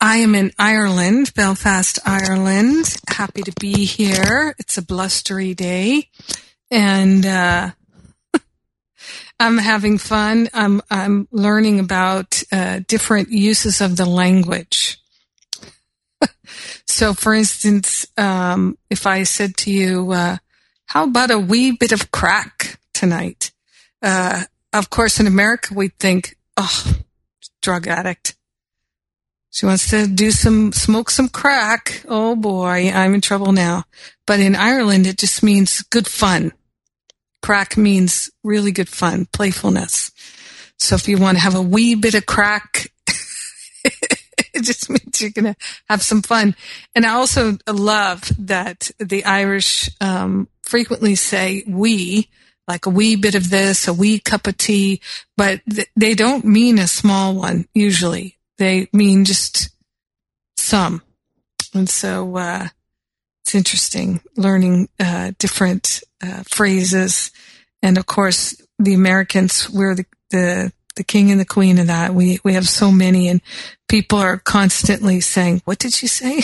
I am in Ireland, Belfast, Ireland. Happy to be here. It's a blustery day and, uh, I'm having fun. I'm, I'm learning about, uh, different uses of the language. so for instance, um, if I said to you, uh, how about a wee bit of crack tonight? uh, of course, in America, we'd think, oh, drug addict. She wants to do some, smoke some crack. Oh boy, I'm in trouble now. But in Ireland, it just means good fun. Crack means really good fun, playfulness. So if you want to have a wee bit of crack, it just means you're going to have some fun. And I also love that the Irish um, frequently say we like a wee bit of this, a wee cup of tea, but th- they don't mean a small one usually. They mean just some. And so, uh, it's interesting learning, uh, different, uh, phrases. And of course, the Americans, we're the, the, the king and the queen of that. We, we have so many and people are constantly saying, what did she say?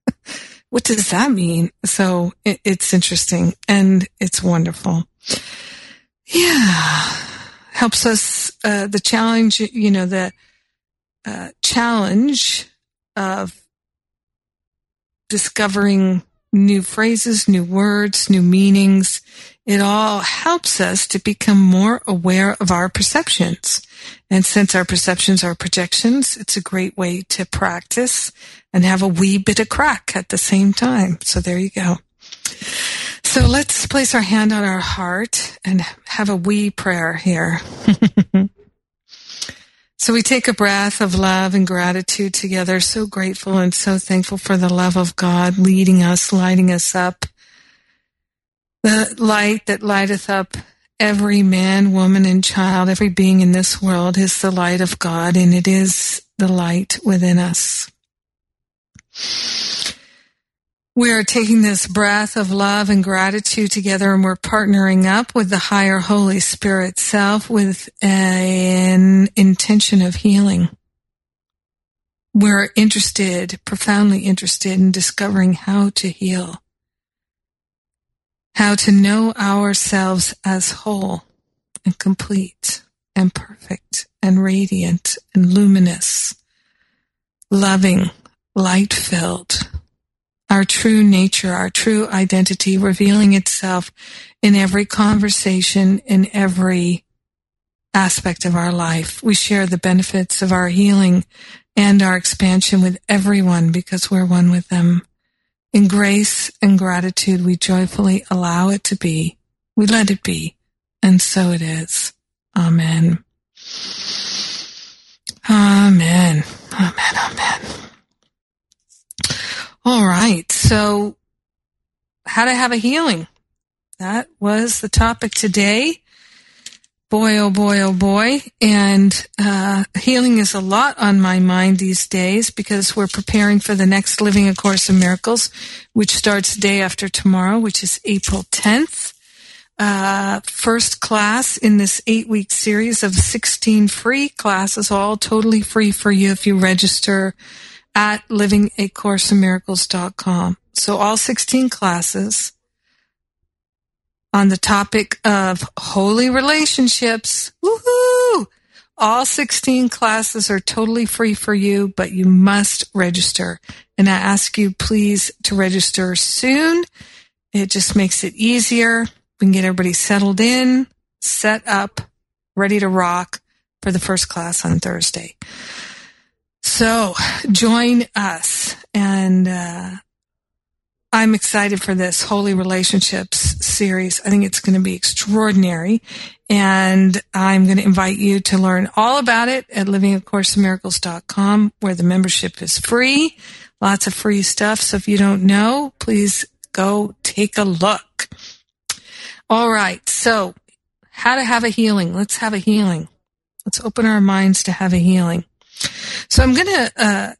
what does that mean? So it, it's interesting and it's wonderful. Yeah. Helps us, uh, the challenge, you know, the, uh, challenge of discovering new phrases, new words, new meanings. It all helps us to become more aware of our perceptions. And since our perceptions are projections, it's a great way to practice and have a wee bit of crack at the same time. So there you go. So let's place our hand on our heart and have a wee prayer here. so we take a breath of love and gratitude together, so grateful and so thankful for the love of God leading us, lighting us up. The light that lighteth up every man, woman, and child, every being in this world is the light of God, and it is the light within us. We are taking this breath of love and gratitude together and we're partnering up with the higher Holy Spirit self with an intention of healing. We're interested, profoundly interested in discovering how to heal, how to know ourselves as whole and complete and perfect and radiant and luminous, loving, light filled our true nature, our true identity revealing itself in every conversation, in every aspect of our life. We share the benefits of our healing and our expansion with everyone because we're one with them. In grace and gratitude, we joyfully allow it to be. We let it be. And so it is. Amen. Amen. Amen. Amen. All right. So how to have a healing. That was the topic today. Boy, oh boy, oh boy. And, uh, healing is a lot on my mind these days because we're preparing for the next Living A Course in Miracles, which starts day after tomorrow, which is April 10th. uh, first class in this eight week series of 16 free classes, all totally free for you if you register at livingacourseofmiracles.com. So all 16 classes on the topic of holy relationships. Woohoo! All 16 classes are totally free for you, but you must register. And I ask you please to register soon. It just makes it easier. We can get everybody settled in, set up, ready to rock for the first class on Thursday. So join us and, uh, I'm excited for this Holy Relationships series. I think it's going to be extraordinary. And I'm going to invite you to learn all about it at livingofcourseofmiracles.com where the membership is free. Lots of free stuff. So if you don't know, please go take a look. All right. So how to have a healing. Let's have a healing. Let's open our minds to have a healing. So I'm going to, uh,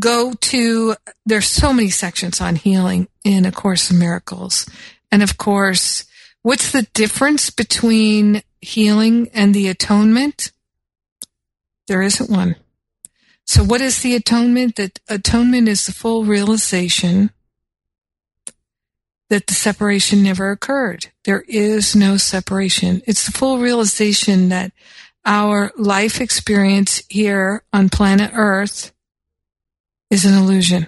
go to, there's so many sections on healing in A Course in Miracles. And of course, what's the difference between healing and the atonement? There isn't one. So what is the atonement? That atonement is the full realization that the separation never occurred. There is no separation. It's the full realization that our life experience here on planet Earth is an illusion.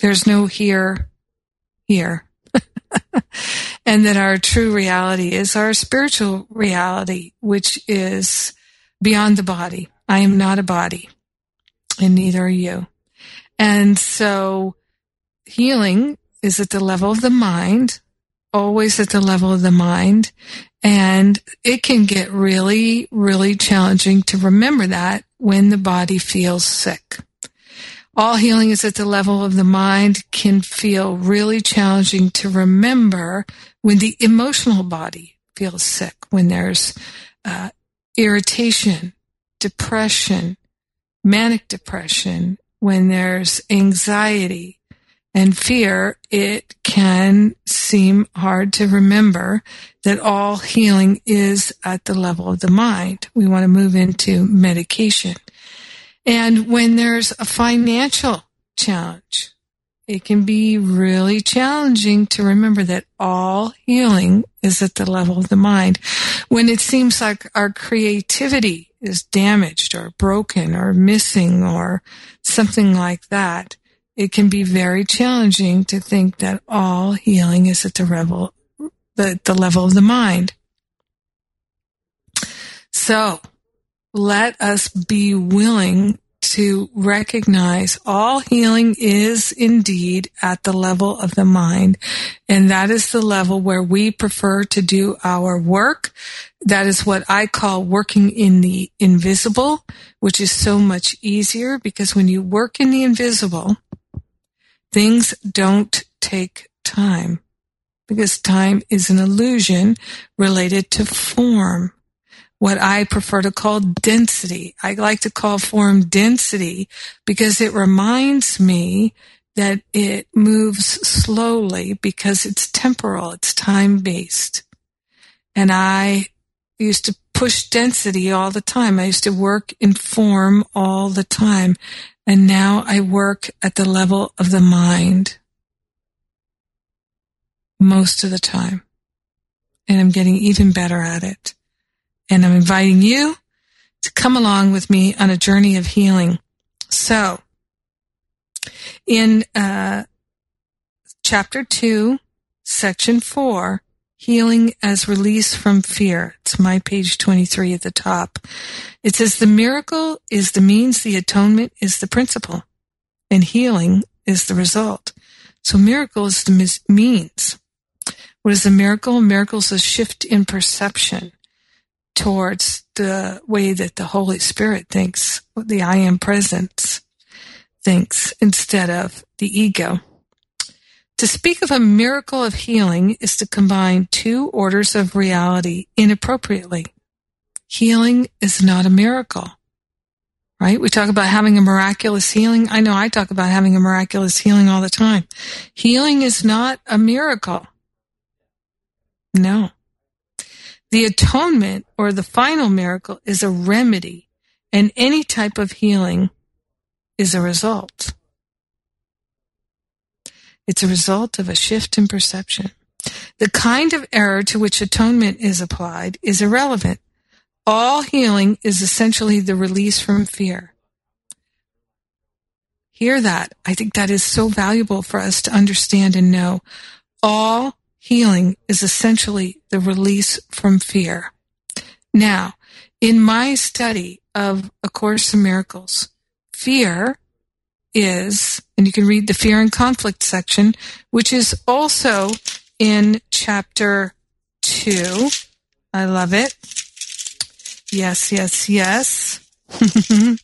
There's no here, here. and that our true reality is our spiritual reality, which is beyond the body. I am not a body, and neither are you. And so healing is at the level of the mind, always at the level of the mind. And it can get really, really challenging to remember that when the body feels sick all healing is at the level of the mind can feel really challenging to remember when the emotional body feels sick, when there's uh, irritation, depression, manic depression, when there's anxiety and fear, it can seem hard to remember that all healing is at the level of the mind. We want to move into medication. And when there's a financial challenge, it can be really challenging to remember that all healing is at the level of the mind. When it seems like our creativity is damaged or broken or missing or something like that, it can be very challenging to think that all healing is at the level, the, the level of the mind. So let us be willing to recognize all healing is indeed at the level of the mind. And that is the level where we prefer to do our work. That is what I call working in the invisible, which is so much easier because when you work in the invisible, things don't take time because time is an illusion related to form what I prefer to call density. I like to call form density because it reminds me that it moves slowly because it's temporal, it's time based. And I used to push density all the time. I used to work in form all the time. And now I work at the level of the mind most of the time. And I'm getting even better at it and I'm inviting you to come along with me on a journey of healing. So, in uh, chapter 2, section 4, healing as release from fear. It's my page 23 at the top. It says the miracle is the means, the atonement is the principle, and healing is the result. So miracle is the means. What is a miracle? Miracle is a shift in perception towards the way that the Holy Spirit thinks, the I am presence thinks instead of the ego. To speak of a miracle of healing is to combine two orders of reality inappropriately. Healing is not a miracle, right? We talk about having a miraculous healing. I know I talk about having a miraculous healing all the time. Healing is not a miracle. No. The atonement or the final miracle is a remedy, and any type of healing is a result. It's a result of a shift in perception. The kind of error to which atonement is applied is irrelevant. All healing is essentially the release from fear. Hear that. I think that is so valuable for us to understand and know. All healing is essentially the release from fear. Now, in my study of A Course in Miracles, fear is, and you can read the fear and conflict section, which is also in chapter two. I love it. Yes, yes, yes.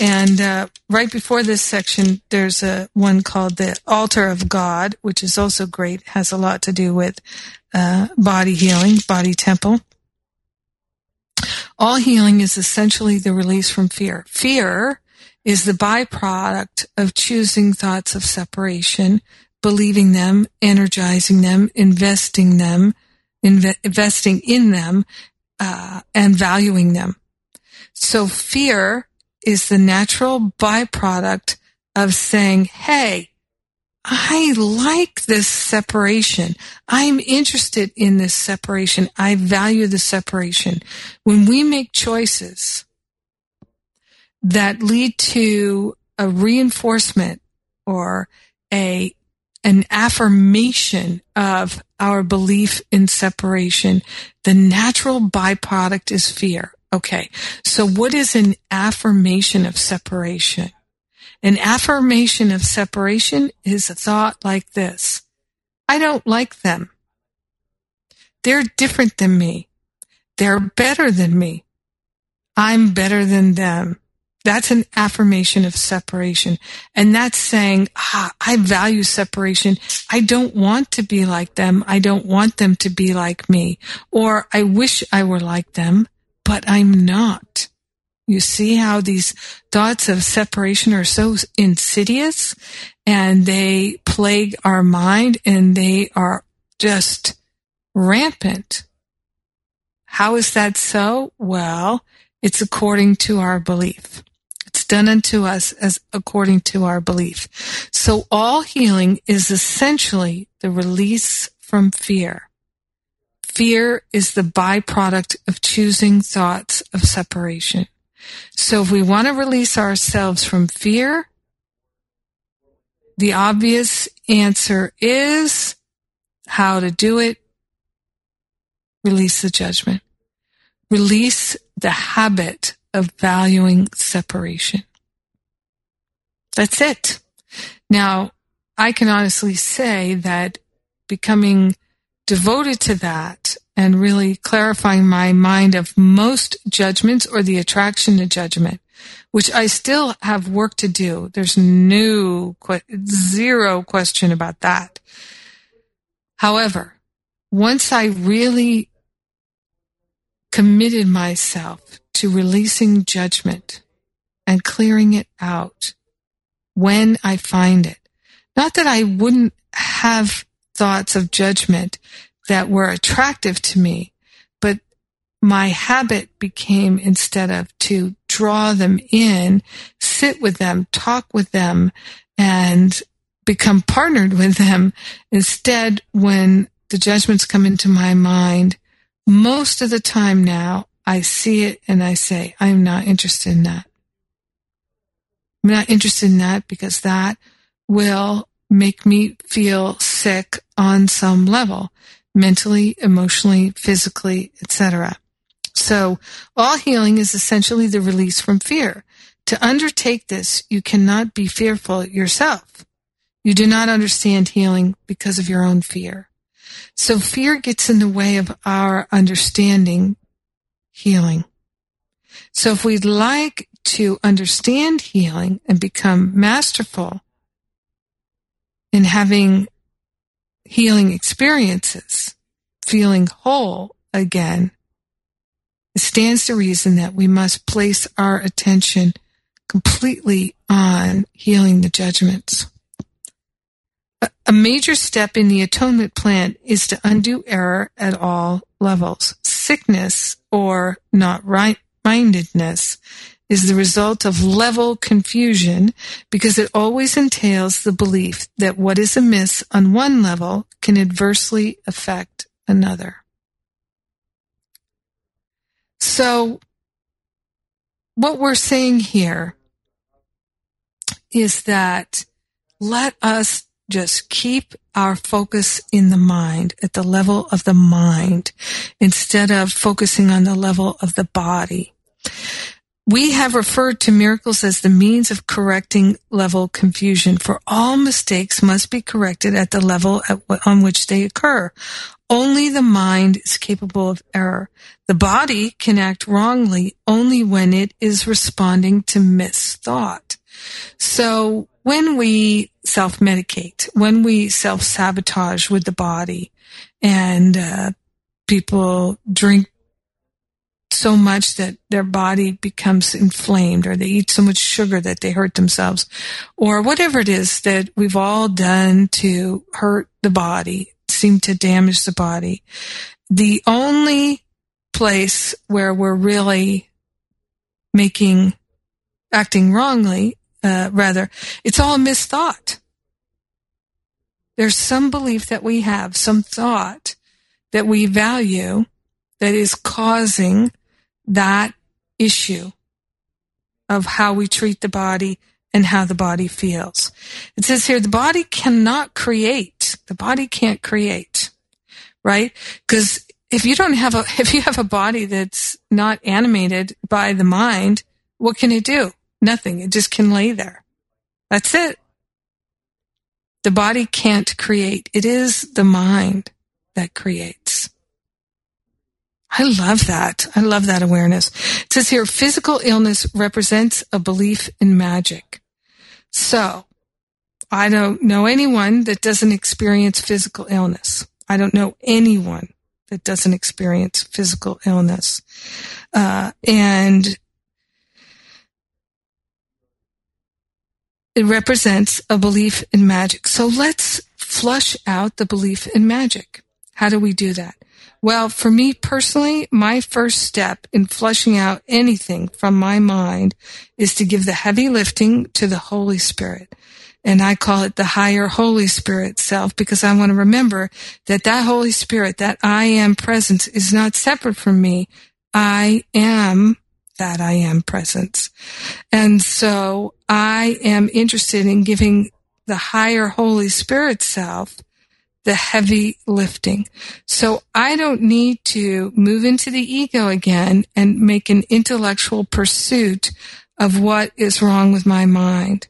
and uh, right before this section, there's a one called the altar of God, which is also great. Has a lot to do with uh, body healing, body temple. All healing is essentially the release from fear. Fear is the byproduct of choosing thoughts of separation, believing them, energizing them, investing them, inve- investing in them, uh, and valuing them. So fear is the natural byproduct of saying, Hey, I like this separation. I'm interested in this separation. I value the separation. When we make choices that lead to a reinforcement or a an affirmation of our belief in separation, the natural byproduct is fear. Okay. So what is an affirmation of separation? An affirmation of separation is a thought like this. I don't like them. They're different than me. They're better than me. I'm better than them. That's an affirmation of separation. And that's saying, ah, I value separation. I don't want to be like them. I don't want them to be like me. Or I wish I were like them, but I'm not. You see how these thoughts of separation are so insidious and they plague our mind and they are just rampant. How is that so? Well, it's according to our belief. Done unto us as according to our belief. So all healing is essentially the release from fear. Fear is the byproduct of choosing thoughts of separation. So if we want to release ourselves from fear, the obvious answer is how to do it. Release the judgment. Release the habit of valuing separation. That's it. Now, I can honestly say that becoming devoted to that and really clarifying my mind of most judgments or the attraction to judgment, which I still have work to do. There's no, zero question about that. However, once I really committed myself to releasing judgment and clearing it out when I find it. Not that I wouldn't have thoughts of judgment that were attractive to me, but my habit became instead of to draw them in, sit with them, talk with them, and become partnered with them. Instead, when the judgments come into my mind, most of the time now, I see it and I say, I'm not interested in that. I'm not interested in that because that will make me feel sick on some level, mentally, emotionally, physically, etc. So all healing is essentially the release from fear. To undertake this, you cannot be fearful yourself. You do not understand healing because of your own fear. So fear gets in the way of our understanding healing. So if we'd like to understand healing and become masterful in having healing experiences, feeling whole again, it stands to reason that we must place our attention completely on healing the judgments. a major step in the atonement plan is to undo error at all levels. Sickness or not right mindedness is the result of level confusion because it always entails the belief that what is amiss on one level can adversely affect another. So, what we're saying here is that let us just keep our focus in the mind at the level of the mind instead of focusing on the level of the body. We have referred to miracles as the means of correcting level confusion, for all mistakes must be corrected at the level at, on which they occur. Only the mind is capable of error. The body can act wrongly only when it is responding to misthought. So when we self-medicate, when we self-sabotage with the body and uh, people drink so much that their body becomes inflamed or they eat so much sugar that they hurt themselves or whatever it is that we've all done to hurt the body, seem to damage the body. The only place where we're really making, acting wrongly, uh, rather, it's all a misthought. There's some belief that we have, some thought that we value that is causing that issue of how we treat the body and how the body feels. It says here, the body cannot create. The body can't create, right? Because if you don't have a, if you have a body that's not animated by the mind, what can it do? Nothing. It just can lay there. That's it. The body can't create. It is the mind that creates. I love that. I love that awareness. It says here, physical illness represents a belief in magic. So, I don't know anyone that doesn't experience physical illness. I don't know anyone that doesn't experience physical illness. Uh, and it represents a belief in magic. So let's flush out the belief in magic. How do we do that? Well, for me personally, my first step in flushing out anything from my mind is to give the heavy lifting to the Holy Spirit. And I call it the higher Holy Spirit self because I want to remember that that Holy Spirit, that I am presence is not separate from me. I am that I am presence. And so I am interested in giving the higher Holy Spirit self the heavy lifting. So I don't need to move into the ego again and make an intellectual pursuit of what is wrong with my mind.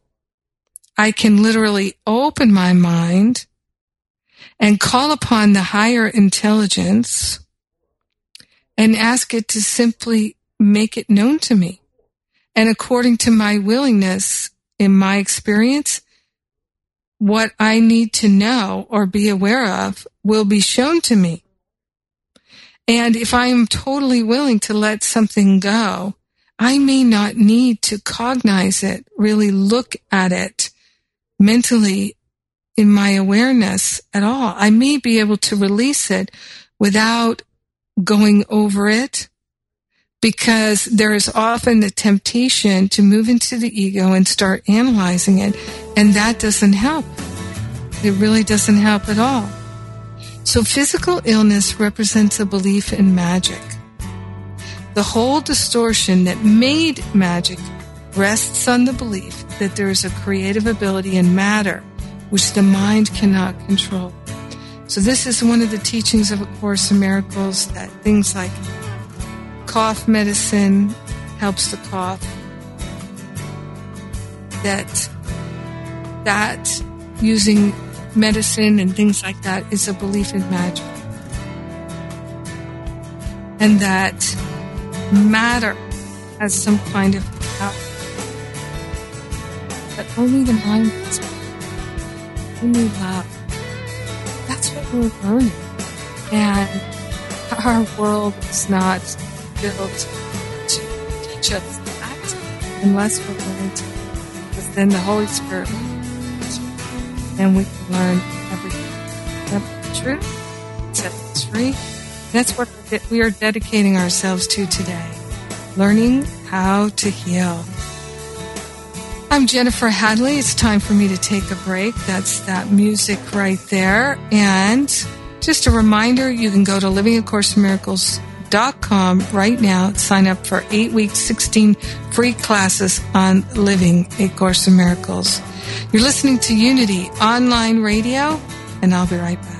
I can literally open my mind and call upon the higher intelligence and ask it to simply make it known to me. And according to my willingness in my experience, what I need to know or be aware of will be shown to me. And if I am totally willing to let something go, I may not need to cognize it, really look at it mentally in my awareness at all. I may be able to release it without going over it because there is often the temptation to move into the ego and start analyzing it, and that doesn't help. It really doesn't help at all. So, physical illness represents a belief in magic. The whole distortion that made magic rests on the belief that there is a creative ability in matter which the mind cannot control. So, this is one of the teachings of A Course in Miracles that things like cough medicine helps the cough. That that using medicine and things like that is a belief in magic. And that matter has some kind of power. But only the mind has only love. That's what we're learning. And our world is not built to teach us that unless we're willing to. Because then the Holy Spirit and we can learn everything. Yep, true. Set us free. That's what we are dedicating ourselves to today. Learning how to heal. I'm Jennifer Hadley. It's time for me to take a break. That's that music right there. And just a reminder, you can go to livingacourseinmiracles.com right now. Sign up for eight weeks, 16 free classes on Living A Course in Miracles. You're listening to Unity Online Radio, and I'll be right back.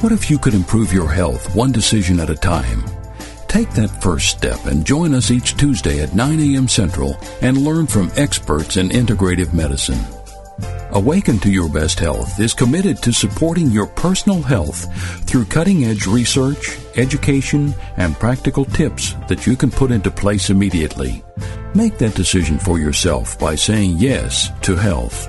What if you could improve your health one decision at a time? Take that first step and join us each Tuesday at 9 a.m. Central and learn from experts in integrative medicine. Awaken to Your Best Health is committed to supporting your personal health through cutting edge research, education, and practical tips that you can put into place immediately. Make that decision for yourself by saying yes to health.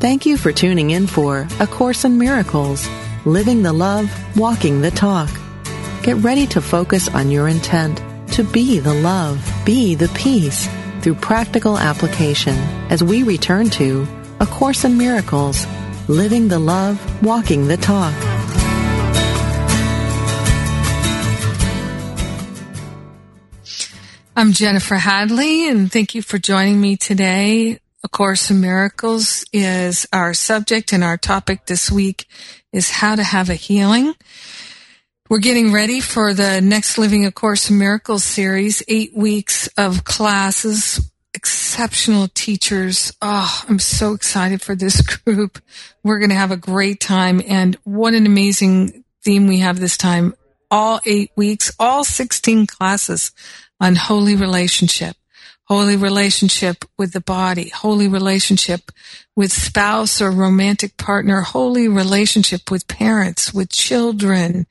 Thank you for tuning in for A Course in Miracles, Living the Love, Walking the Talk. Get ready to focus on your intent to be the love, be the peace through practical application as we return to A Course in Miracles, Living the Love, Walking the Talk. I'm Jennifer Hadley, and thank you for joining me today. A Course in Miracles is our subject, and our topic this week is how to have a healing. We're getting ready for the next Living A Course in Miracles series, eight weeks of classes, exceptional teachers. Oh, I'm so excited for this group. We're going to have a great time, and what an amazing theme we have this time. All eight weeks, all 16 classes on holy relationship holy relationship with the body, holy relationship with spouse or romantic partner, holy relationship with parents, with children,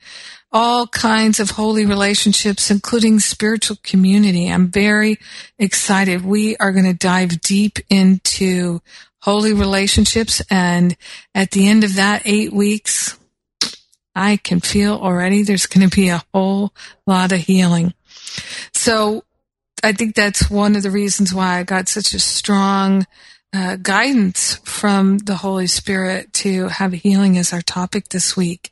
all kinds of holy relationships, including spiritual community. I'm very excited. We are going to dive deep into holy relationships. And at the end of that eight weeks, I can feel already there's going to be a whole lot of healing. So I think that's one of the reasons why I got such a strong uh, guidance from the Holy Spirit to have healing as our topic this week.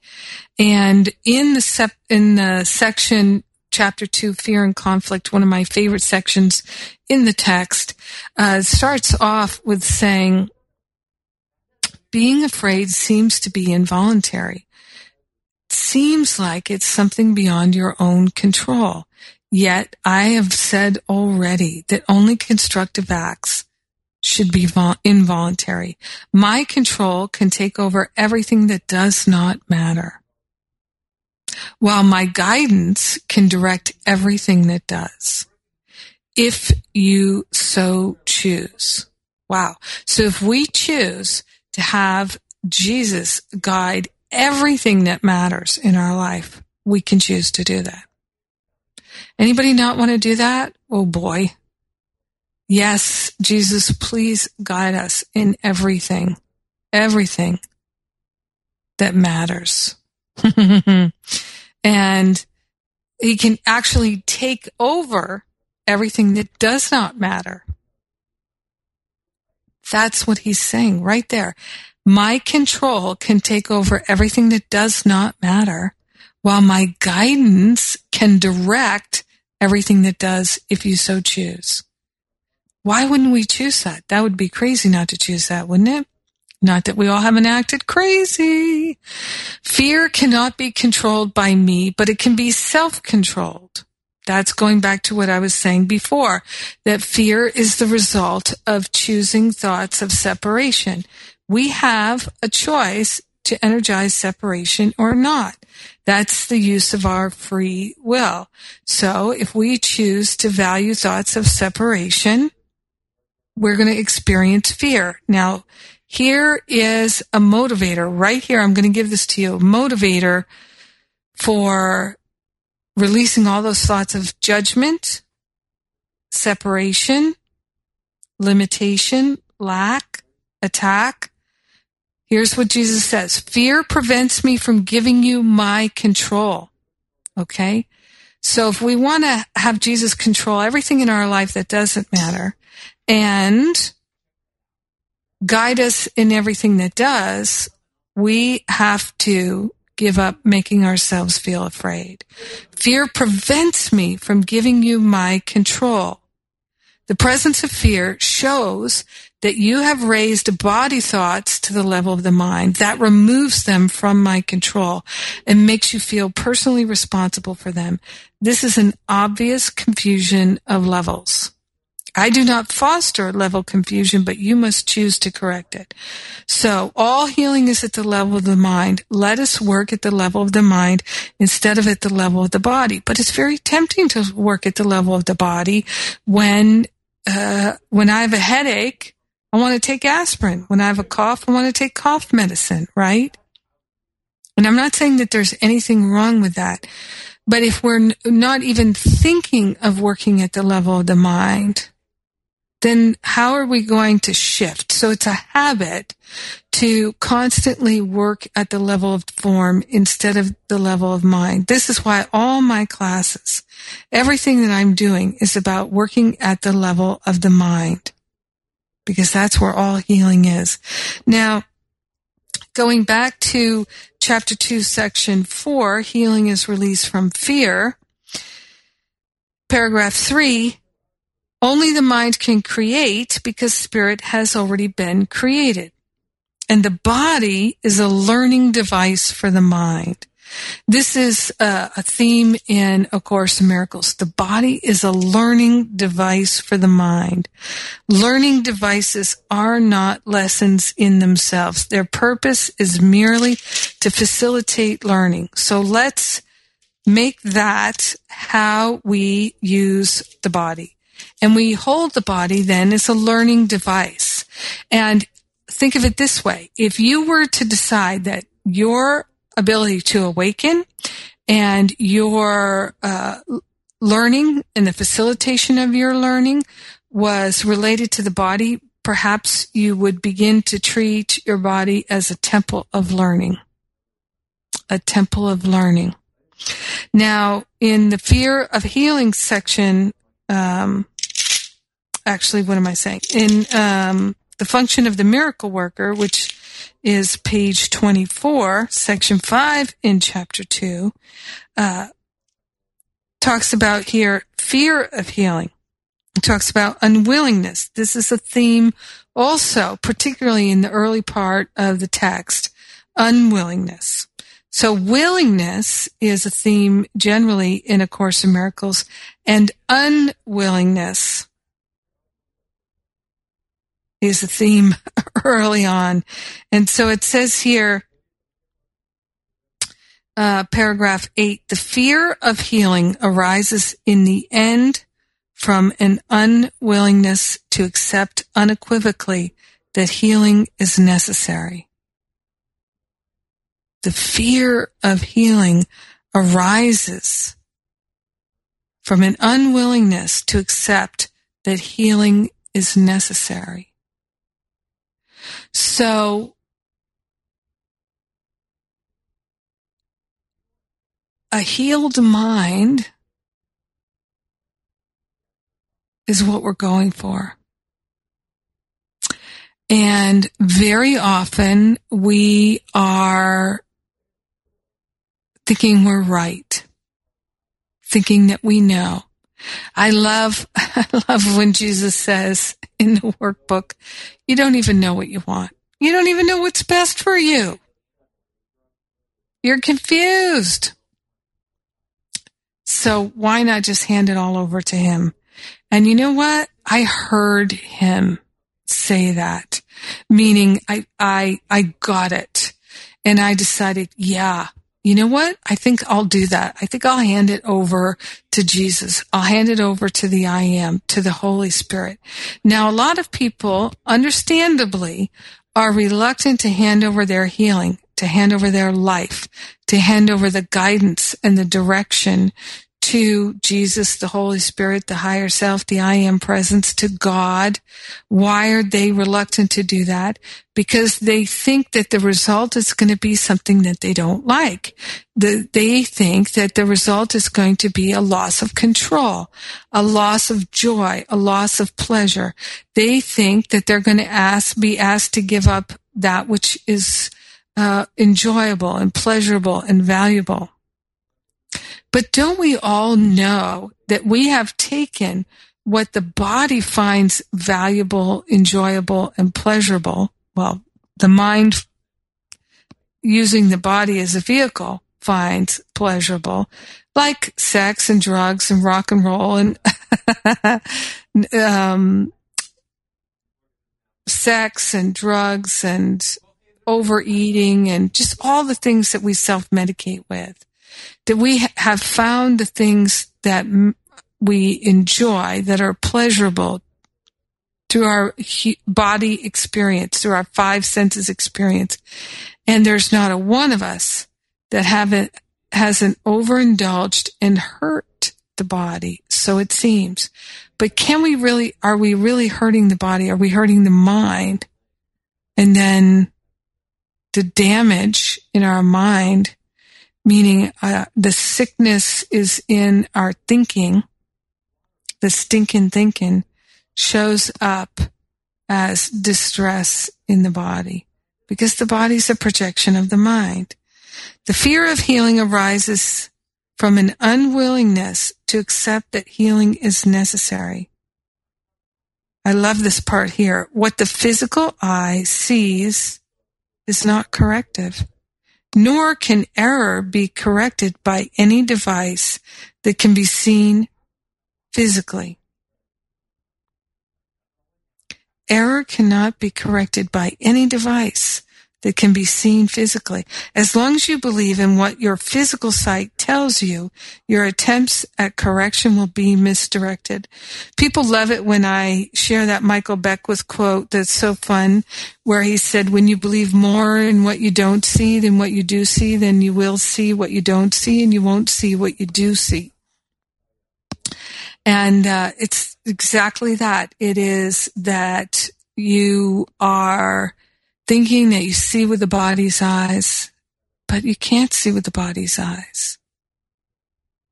And in the sep- in the section chapter two, fear and conflict, one of my favorite sections in the text, uh, starts off with saying, being afraid seems to be involuntary. Seems like it's something beyond your own control. Yet I have said already that only constructive acts should be involuntary. My control can take over everything that does not matter. While my guidance can direct everything that does. If you so choose. Wow. So if we choose to have Jesus guide everything that matters in our life, we can choose to do that. Anybody not want to do that? Oh boy. Yes, Jesus, please guide us in everything, everything that matters. and he can actually take over everything that does not matter. That's what he's saying right there. My control can take over everything that does not matter while my guidance can direct everything that does if you so choose. Why wouldn't we choose that? That would be crazy not to choose that, wouldn't it? Not that we all haven't acted crazy. Fear cannot be controlled by me, but it can be self-controlled. That's going back to what I was saying before, that fear is the result of choosing thoughts of separation. We have a choice to energize separation or not. That's the use of our free will. So if we choose to value thoughts of separation, we're going to experience fear. Now, here is a motivator right here. I'm going to give this to you. Motivator for releasing all those thoughts of judgment, separation, limitation, lack, attack. Here's what Jesus says. Fear prevents me from giving you my control. Okay. So if we want to have Jesus control everything in our life that doesn't matter, and guide us in everything that does, we have to give up making ourselves feel afraid. Fear prevents me from giving you my control. The presence of fear shows that you have raised body thoughts to the level of the mind. That removes them from my control and makes you feel personally responsible for them. This is an obvious confusion of levels. I do not foster level confusion, but you must choose to correct it. So all healing is at the level of the mind. Let us work at the level of the mind instead of at the level of the body. But it's very tempting to work at the level of the body when, uh, when I have a headache, I want to take aspirin. When I have a cough, I want to take cough medicine, right? And I'm not saying that there's anything wrong with that. But if we're n- not even thinking of working at the level of the mind, then how are we going to shift? So it's a habit to constantly work at the level of form instead of the level of mind. This is why all my classes, everything that I'm doing is about working at the level of the mind because that's where all healing is. Now, going back to chapter 2 section 4, healing is released from fear. Paragraph 3, only the mind can create because spirit has already been created. And the body is a learning device for the mind. This is a, theme in A Course in Miracles. The body is a learning device for the mind. Learning devices are not lessons in themselves. Their purpose is merely to facilitate learning. So let's make that how we use the body. And we hold the body then as a learning device. And think of it this way. If you were to decide that your ability to awaken and your uh, learning and the facilitation of your learning was related to the body, perhaps you would begin to treat your body as a temple of learning. A temple of learning. Now, in the fear of healing section um, actually, what am I saying? In um, the function of the miracle worker, which is page 24, section 5 in chapter 2, uh, talks about here fear of healing. It talks about unwillingness. This is a theme also, particularly in the early part of the text, unwillingness. So willingness is a theme generally in A Course in Miracles and unwillingness is a theme early on. And so it says here, uh, paragraph eight, the fear of healing arises in the end from an unwillingness to accept unequivocally that healing is necessary. The fear of healing arises from an unwillingness to accept that healing is necessary. So, a healed mind is what we're going for. And very often we are thinking we're right, thinking that we know. I love, I love when Jesus says in the workbook, you don't even know what you want. You don't even know what's best for you. You're confused. So why not just hand it all over to him? And you know what? I heard him say that, meaning I, I, I got it. And I decided, yeah, you know what? I think I'll do that. I think I'll hand it over to Jesus. I'll hand it over to the I am, to the Holy Spirit. Now, a lot of people, understandably, are reluctant to hand over their healing, to hand over their life, to hand over the guidance and the direction to Jesus, the Holy Spirit, the higher self, the I am presence, to God. Why are they reluctant to do that? Because they think that the result is going to be something that they don't like. The, they think that the result is going to be a loss of control, a loss of joy, a loss of pleasure. They think that they're going to ask, be asked to give up that which is uh, enjoyable and pleasurable and valuable. But don't we all know that we have taken what the body finds valuable, enjoyable, and pleasurable? Well, the mind using the body as a vehicle finds pleasurable, like sex and drugs and rock and roll and um, sex and drugs and overeating and just all the things that we self medicate with that we have found the things that we enjoy that are pleasurable through our body experience, through our five senses experience. And there's not a one of us that haven't, hasn't overindulged and hurt the body. So it seems. But can we really, are we really hurting the body? Are we hurting the mind? And then the damage in our mind meaning uh, the sickness is in our thinking, the stinking thinking shows up as distress in the body because the body is a projection of the mind. The fear of healing arises from an unwillingness to accept that healing is necessary. I love this part here. What the physical eye sees is not corrective nor can error be corrected by any device that can be seen physically. Error cannot be corrected by any device that can be seen physically. As long as you believe in what your physical sight tells you, your attempts at correction will be misdirected. People love it when I share that Michael Beckwith quote that's so fun, where he said, when you believe more in what you don't see than what you do see, then you will see what you don't see and you won't see what you do see. And uh, it's exactly that. It is that you are thinking that you see with the body's eyes, but you can't see with the body's eyes.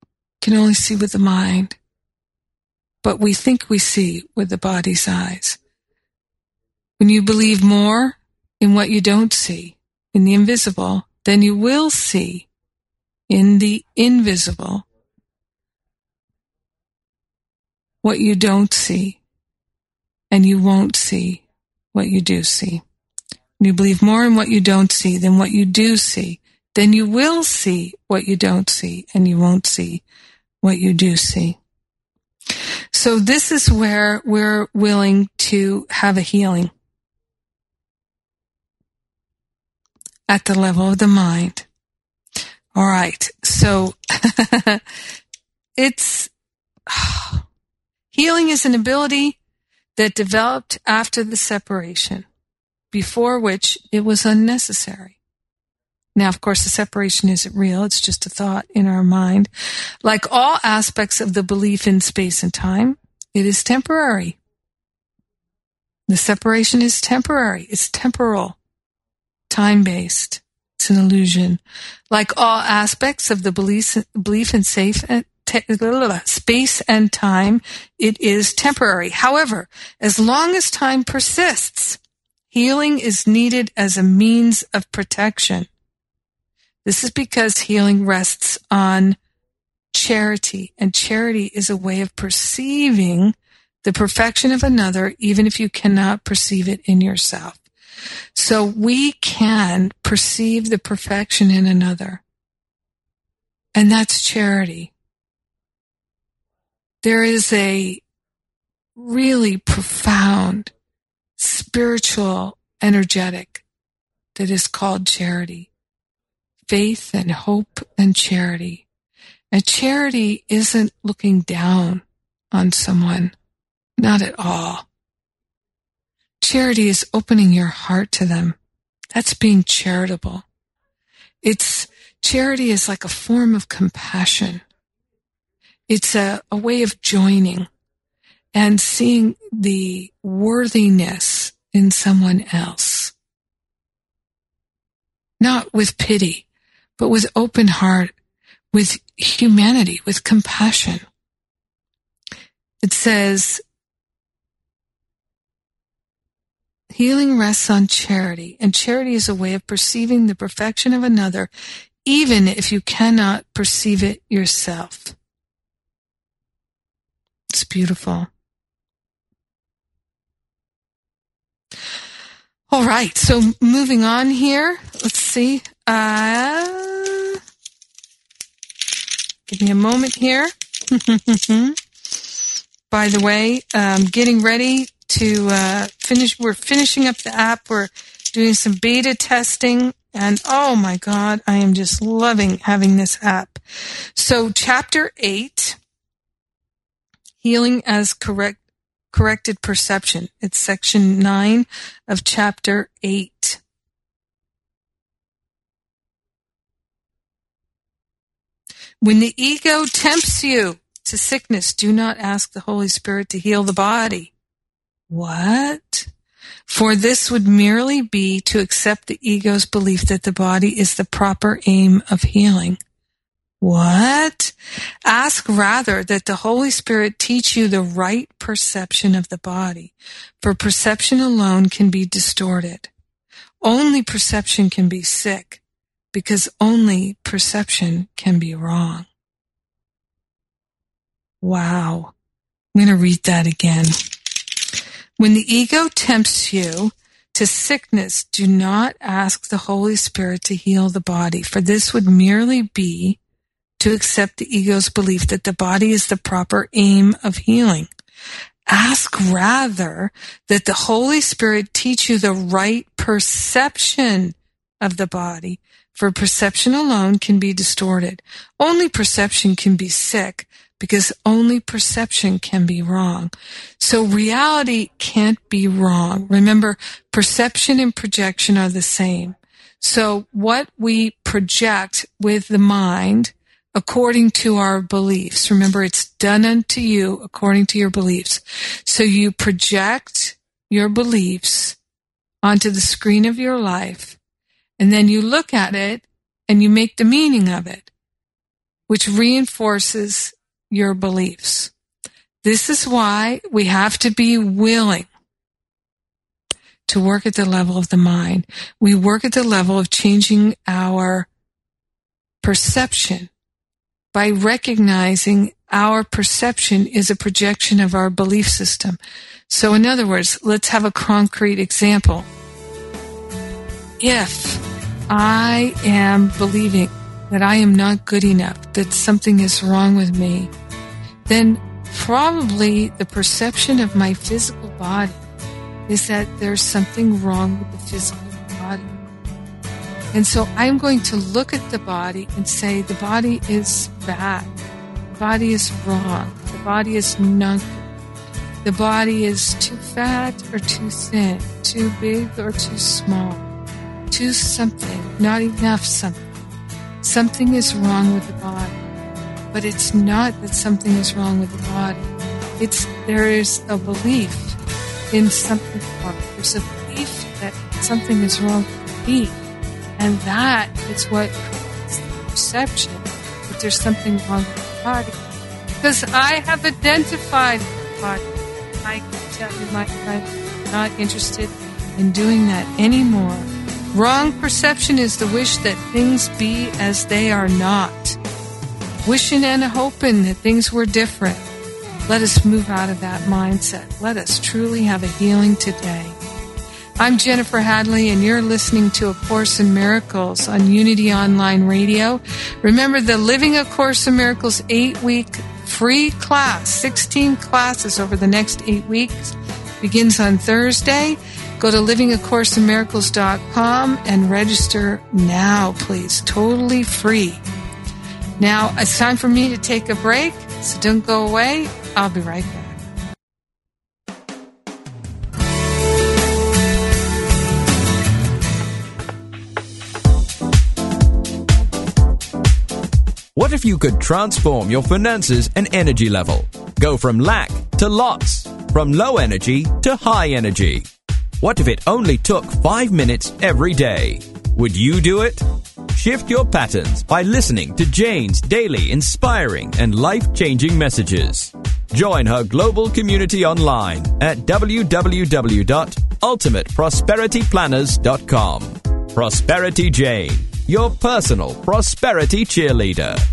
You can only see with the mind. But we think we see with the body's eyes. When you believe more in what you don't see, in the invisible, then you will see in the invisible what you don't see, and you won't see what you do see. When you believe more in what you don't see than what you do see, then you will see what you don't see, and you won't see what you do see. So this is where we're willing to have a healing at the level of the mind. All right. So it's healing is an ability that developed after the separation, before which it was unnecessary. Now, of course, the separation isn't real. It's just a thought in our mind. Like all aspects of the belief in space and time, it is temporary. The separation is temporary. It's temporal, time based. It's an illusion. Like all aspects of the belief, belief in safe and te- space and time, it is temporary. However, as long as time persists, healing is needed as a means of protection. This is because healing rests on charity, and charity is a way of perceiving the perfection of another, even if you cannot perceive it in yourself. So we can perceive the perfection in another. And that's charity. There is a really profound spiritual energetic that is called charity faith and hope and charity. And charity isn't looking down on someone. Not at all. Charity is opening your heart to them. That's being charitable. It's charity is like a form of compassion. It's a, a way of joining and seeing the worthiness in someone else. Not with pity, but with open heart, with humanity, with compassion. It says, healing rests on charity, and charity is a way of perceiving the perfection of another, even if you cannot perceive it yourself. It's beautiful. All right, so moving on here, let's see. Uh, give me a moment here. By the way, um, getting ready to uh, finish. We're finishing up the app. We're doing some beta testing, and oh my god, I am just loving having this app. So, chapter eight, healing as correct corrected perception. It's section nine of chapter eight. When the ego tempts you to sickness, do not ask the Holy Spirit to heal the body. What? For this would merely be to accept the ego's belief that the body is the proper aim of healing. What? Ask rather that the Holy Spirit teach you the right perception of the body, for perception alone can be distorted. Only perception can be sick, because only perception can be wrong. Wow. I'm going to read that again. When the ego tempts you to sickness, do not ask the Holy Spirit to heal the body, for this would merely be to accept the ego's belief that the body is the proper aim of healing. Ask rather that the Holy Spirit teach you the right perception of the body for perception alone can be distorted. Only perception can be sick because only perception can be wrong. So reality can't be wrong. Remember, perception and projection are the same. So what we project with the mind according to our beliefs, remember it's done unto you according to your beliefs. So you project your beliefs onto the screen of your life and then you look at it and you make the meaning of it, which reinforces your beliefs. This is why we have to be willing to work at the level of the mind. We work at the level of changing our perception by recognizing our perception is a projection of our belief system. So, in other words, let's have a concrete example. If I am believing that I am not good enough, that something is wrong with me, then probably the perception of my physical body is that there's something wrong with the physical. And so I'm going to look at the body and say the body is bad. The body is wrong. The body is not good. The body is too fat or too thin, too big or too small, too something, not enough something. Something is wrong with the body. But it's not that something is wrong with the body. It's there is a belief in something wrong. There's a belief that something is wrong with me. And that is what creates the perception that there's something wrong with the body. Because I have identified the body. I can tell you, my friend, I'm not interested in doing that anymore. Wrong perception is the wish that things be as they are not. Wishing and hoping that things were different. Let us move out of that mindset. Let us truly have a healing today. I'm Jennifer Hadley, and you're listening to A Course in Miracles on Unity Online Radio. Remember the Living A Course in Miracles eight week free class, 16 classes over the next eight weeks, begins on Thursday. Go to livingacourseinmiracles.com and register now, please. Totally free. Now, it's time for me to take a break, so don't go away. I'll be right back. What if you could transform your finances and energy level? Go from lack to lots, from low energy to high energy. What if it only took five minutes every day? Would you do it? Shift your patterns by listening to Jane's daily inspiring and life changing messages. Join her global community online at www.ultimateprosperityplanners.com. Prosperity Jane, your personal prosperity cheerleader.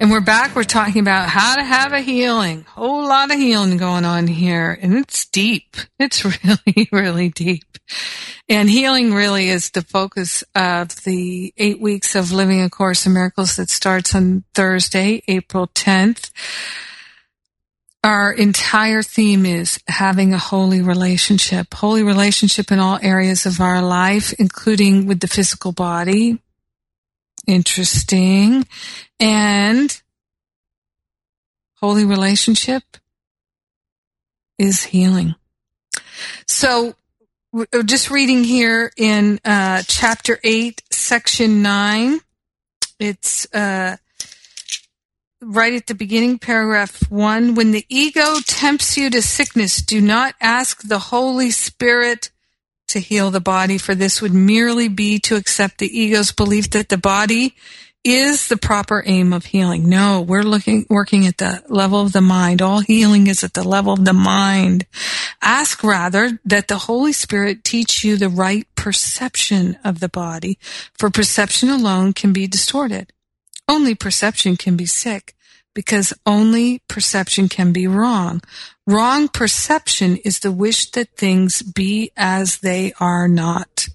And we're back. We're talking about how to have a healing. Whole lot of healing going on here. And it's deep. It's really, really deep. And healing really is the focus of the eight weeks of Living A Course in Miracles that starts on Thursday, April 10th. Our entire theme is having a holy relationship, holy relationship in all areas of our life, including with the physical body, interesting. And holy relationship is healing. So just reading here in uh, chapter 8, section 9, it's uh, right at the beginning, paragraph 1. When the ego tempts you to sickness, do not ask the Holy Spirit to heal the body, for this would merely be to accept the ego's belief that the body is the proper aim of healing. No, we're looking, working at the level of the mind. All healing is at the level of the mind. Ask rather that the Holy Spirit teach you the right perception of the body, for perception alone can be distorted. Only perception can be sick because only perception can be wrong. Wrong perception is the wish that things be as they are not.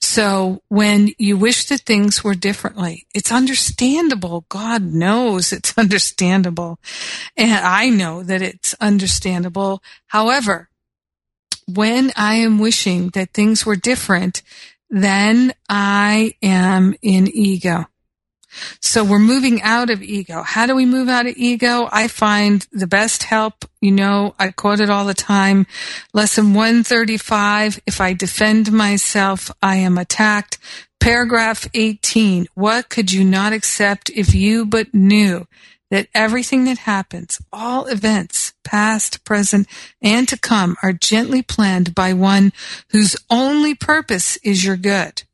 So when you wish that things were differently, it's understandable. God knows it's understandable. And I know that it's understandable. However, when I am wishing that things were different, then I am in ego. So we're moving out of ego. How do we move out of ego? I find the best help, you know, I quote it all the time. Lesson 135. If I defend myself, I am attacked. Paragraph 18. What could you not accept if you but knew that everything that happens, all events, past, present, and to come are gently planned by one whose only purpose is your good?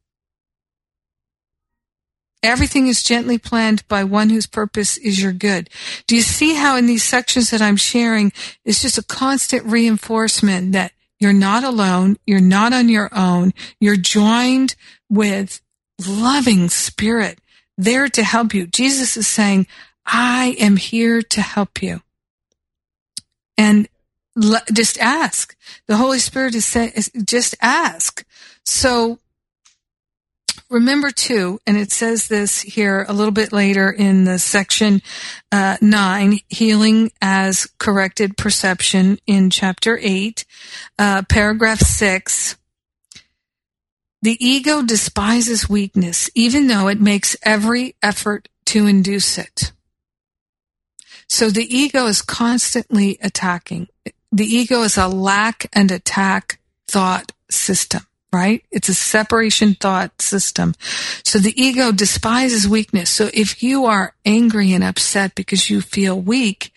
Everything is gently planned by one whose purpose is your good. Do you see how in these sections that I'm sharing, it's just a constant reinforcement that you're not alone. You're not on your own. You're joined with loving spirit there to help you. Jesus is saying, I am here to help you. And just ask. The Holy Spirit is saying, just ask. So remember too, and it says this here a little bit later in the section uh, nine, healing as corrected perception in chapter eight, uh, paragraph six. The ego despises weakness, even though it makes every effort to induce it. So the ego is constantly attacking. The ego is a lack and attack thought system right? It's a separation thought system. So the ego despises weakness. So if you are angry and upset because you feel weak,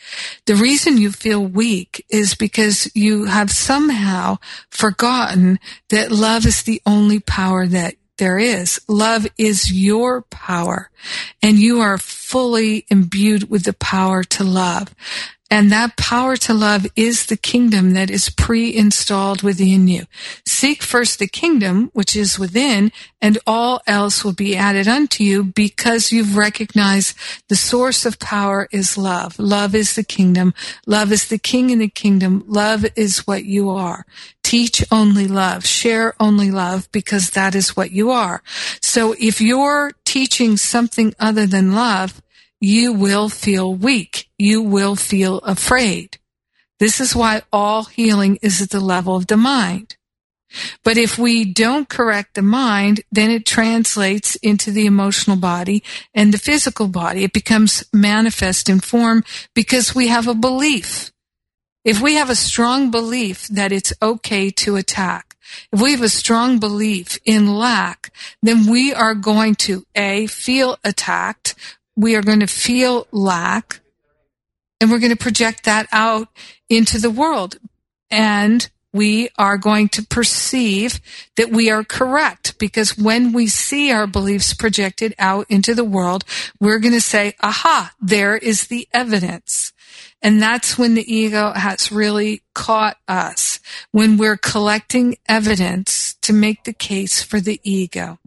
the reason you feel weak is because you have somehow forgotten that love is the only power that there is. Love is your power and you are fully imbued with the power to love. And that power to love is the kingdom that is pre-installed within you. Seek first the kingdom which is within and all else will be added unto you because you've recognized the source of power is love. Love is the kingdom. Love is the king in the kingdom. Love is what you are. Teach only love. Share only love because that is what you are. So if you're teaching something other than love, you will feel weak. You will feel afraid. This is why all healing is at the level of the mind. But if we don't correct the mind, then it translates into the emotional body and the physical body. It becomes manifest in form because we have a belief. If we have a strong belief that it's okay to attack, if we have a strong belief in lack, then we are going to A, feel attacked we are going to feel lack and we're going to project that out into the world. And we are going to perceive that we are correct because when we see our beliefs projected out into the world, we're going to say, aha, there is the evidence. And that's when the ego has really caught us, when we're collecting evidence to make the case for the ego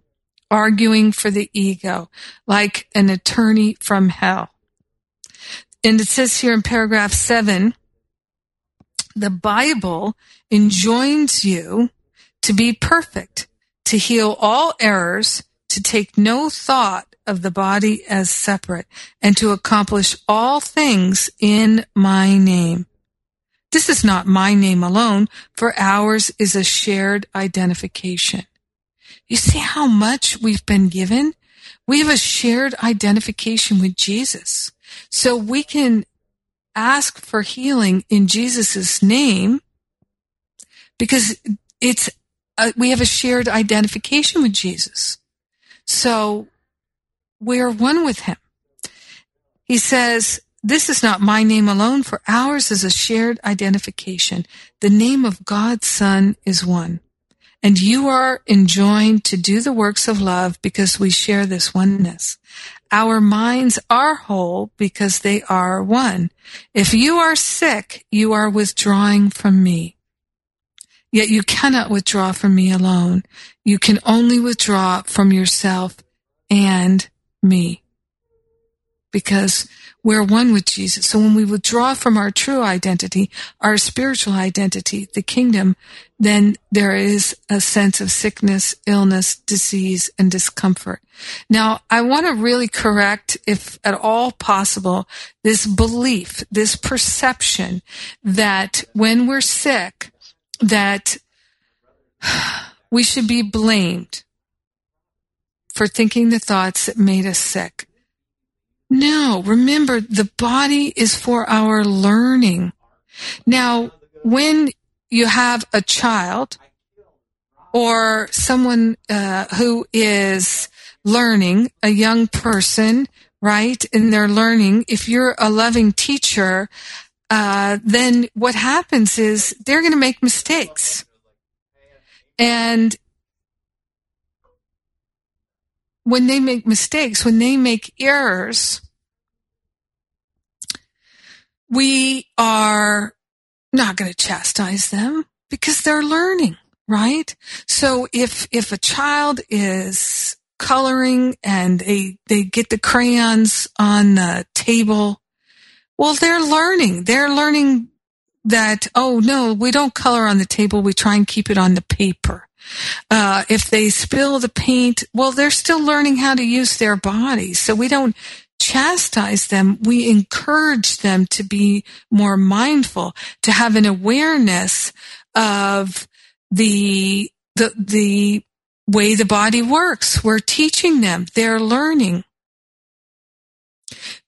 arguing for the ego, like an attorney from hell. And it says here in paragraph seven, the Bible enjoins you to be perfect, to heal all errors, to take no thought of the body as separate, and to accomplish all things in my name. This is not my name alone, for ours is a shared identification. You see how much we've been given? We have a shared identification with Jesus. So we can ask for healing in Jesus' name because it's, a, we have a shared identification with Jesus. So we're one with him. He says, this is not my name alone, for ours is a shared identification. The name of God's Son is one. And you are enjoined to do the works of love because we share this oneness. Our minds are whole because they are one. If you are sick, you are withdrawing from me. Yet you cannot withdraw from me alone. You can only withdraw from yourself and me. Because we're one with Jesus. So when we withdraw from our true identity, our spiritual identity, the kingdom, then there is a sense of sickness, illness, disease, and discomfort. Now, I want to really correct, if at all possible, this belief, this perception that when we're sick, that we should be blamed for thinking the thoughts that made us sick. No, remember the body is for our learning. Now, when you have a child or someone uh, who is learning, a young person, right, in they're learning, if you're a loving teacher, uh, then what happens is they're going to make mistakes. And when they make mistakes, when they make errors, we are not going to chastise them because they're learning, right? So if, if a child is coloring and they, they get the crayons on the table, well, they're learning. They're learning that, oh no, we don't color on the table. We try and keep it on the paper. Uh, if they spill the paint, well, they're still learning how to use their bodies. So we don't chastise them. We encourage them to be more mindful, to have an awareness of the, the, the way the body works. We're teaching them. They're learning.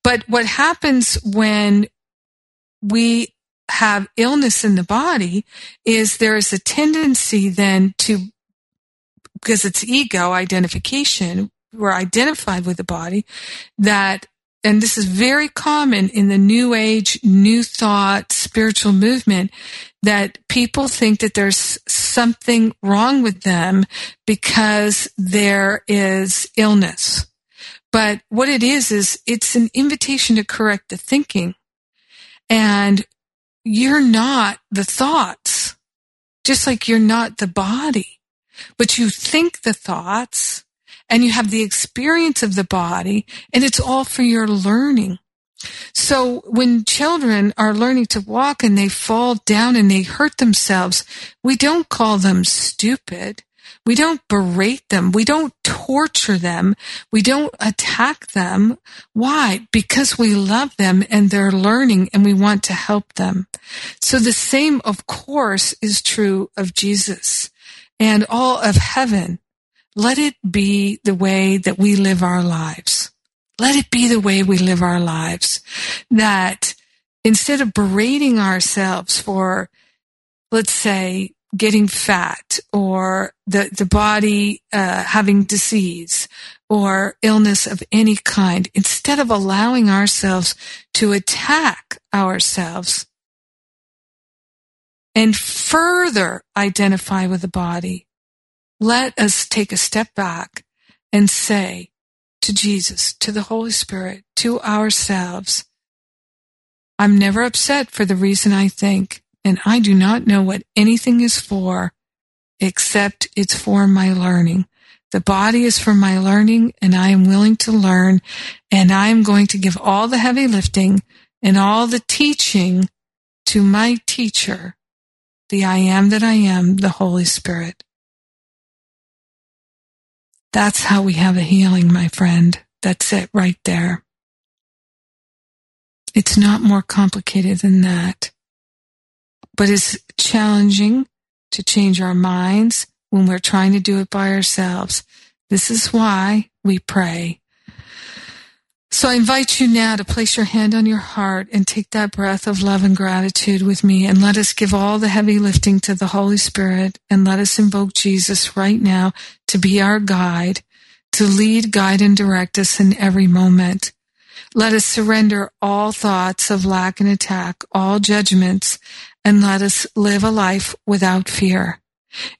But what happens when we have illness in the body is there is a tendency then to, because it's ego identification, we're identified with the body, that, and this is very common in the new age, new thought, spiritual movement, that people think that there's something wrong with them because there is illness. But what it is, is it's an invitation to correct the thinking. And you're not the thoughts, just like you're not the body, but you think the thoughts and you have the experience of the body and it's all for your learning. So when children are learning to walk and they fall down and they hurt themselves, we don't call them stupid. We don't berate them. We don't torture them. We don't attack them. Why? Because we love them and they're learning and we want to help them. So the same, of course, is true of Jesus and all of heaven. Let it be the way that we live our lives. Let it be the way we live our lives. That instead of berating ourselves for, let's say, getting fat or the, the body uh, having disease or illness of any kind, instead of allowing ourselves to attack ourselves and further identify with the body, let us take a step back and say to Jesus, to the Holy Spirit, to ourselves, I'm never upset for the reason I think and I do not know what anything is for except it's for my learning. The body is for my learning and I am willing to learn and I am going to give all the heavy lifting and all the teaching to my teacher, the I am that I am, the Holy Spirit. That's how we have a healing, my friend. That's it right there. It's not more complicated than that but it's challenging to change our minds when we're trying to do it by ourselves. This is why we pray. So I invite you now to place your hand on your heart and take that breath of love and gratitude with me and let us give all the heavy lifting to the Holy Spirit and let us invoke Jesus right now to be our guide, to lead, guide, and direct us in every moment. Let us surrender all thoughts of lack and attack, all judgments, and let us live a life without fear.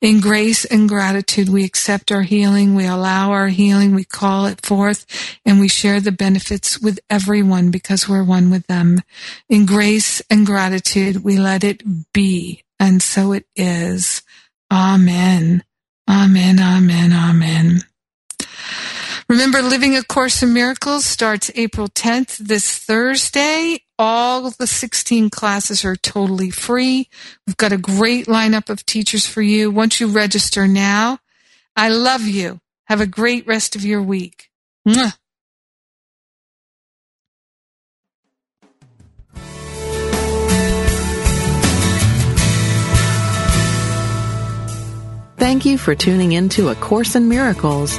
In grace and gratitude, we accept our healing, we allow our healing, we call it forth, and we share the benefits with everyone because we're one with them. In grace and gratitude, we let it be, and so it is. Amen. Amen, amen, amen. Remember, Living A Course in Miracles starts April 10th, this Thursday. All the 16 classes are totally free. We've got a great lineup of teachers for you. Once you register now, I love you. Have a great rest of your week. Mwah. Thank you for tuning in to A Course in Miracles,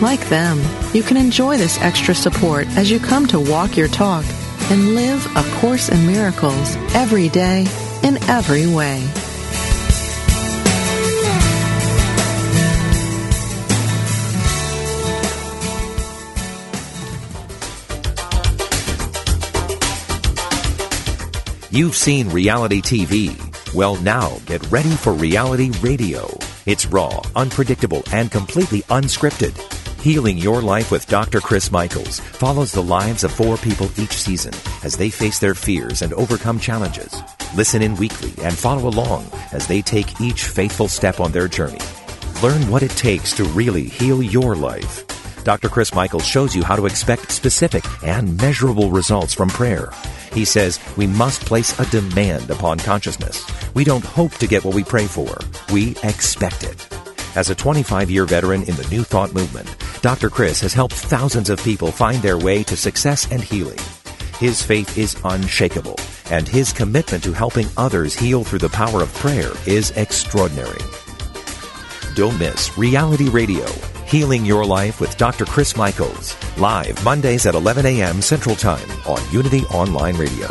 Like them, you can enjoy this extra support as you come to walk your talk and live A Course in Miracles every day in every way. You've seen reality TV. Well, now get ready for reality radio. It's raw, unpredictable, and completely unscripted. Healing Your Life with Dr. Chris Michaels follows the lives of four people each season as they face their fears and overcome challenges. Listen in weekly and follow along as they take each faithful step on their journey. Learn what it takes to really heal your life. Dr. Chris Michaels shows you how to expect specific and measurable results from prayer. He says we must place a demand upon consciousness. We don't hope to get what we pray for. We expect it. As a 25 year veteran in the New Thought movement, Dr. Chris has helped thousands of people find their way to success and healing. His faith is unshakable, and his commitment to helping others heal through the power of prayer is extraordinary. Don't miss Reality Radio, Healing Your Life with Dr. Chris Michaels, live Mondays at 11 a.m. Central Time on Unity Online Radio.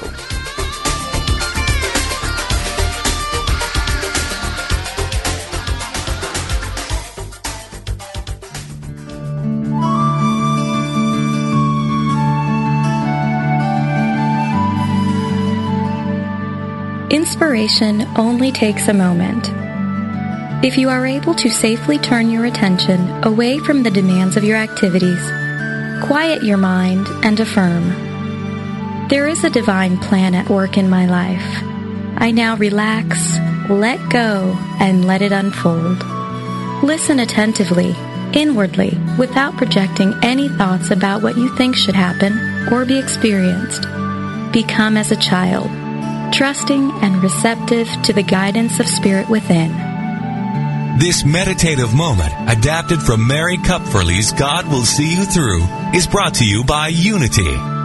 Inspiration only takes a moment. If you are able to safely turn your attention away from the demands of your activities, quiet your mind and affirm. There is a divine plan at work in my life. I now relax, let go, and let it unfold. Listen attentively, inwardly, without projecting any thoughts about what you think should happen or be experienced. Become as a child trusting and receptive to the guidance of Spirit within. This meditative moment, adapted from Mary Kupferle's God Will See You Through, is brought to you by Unity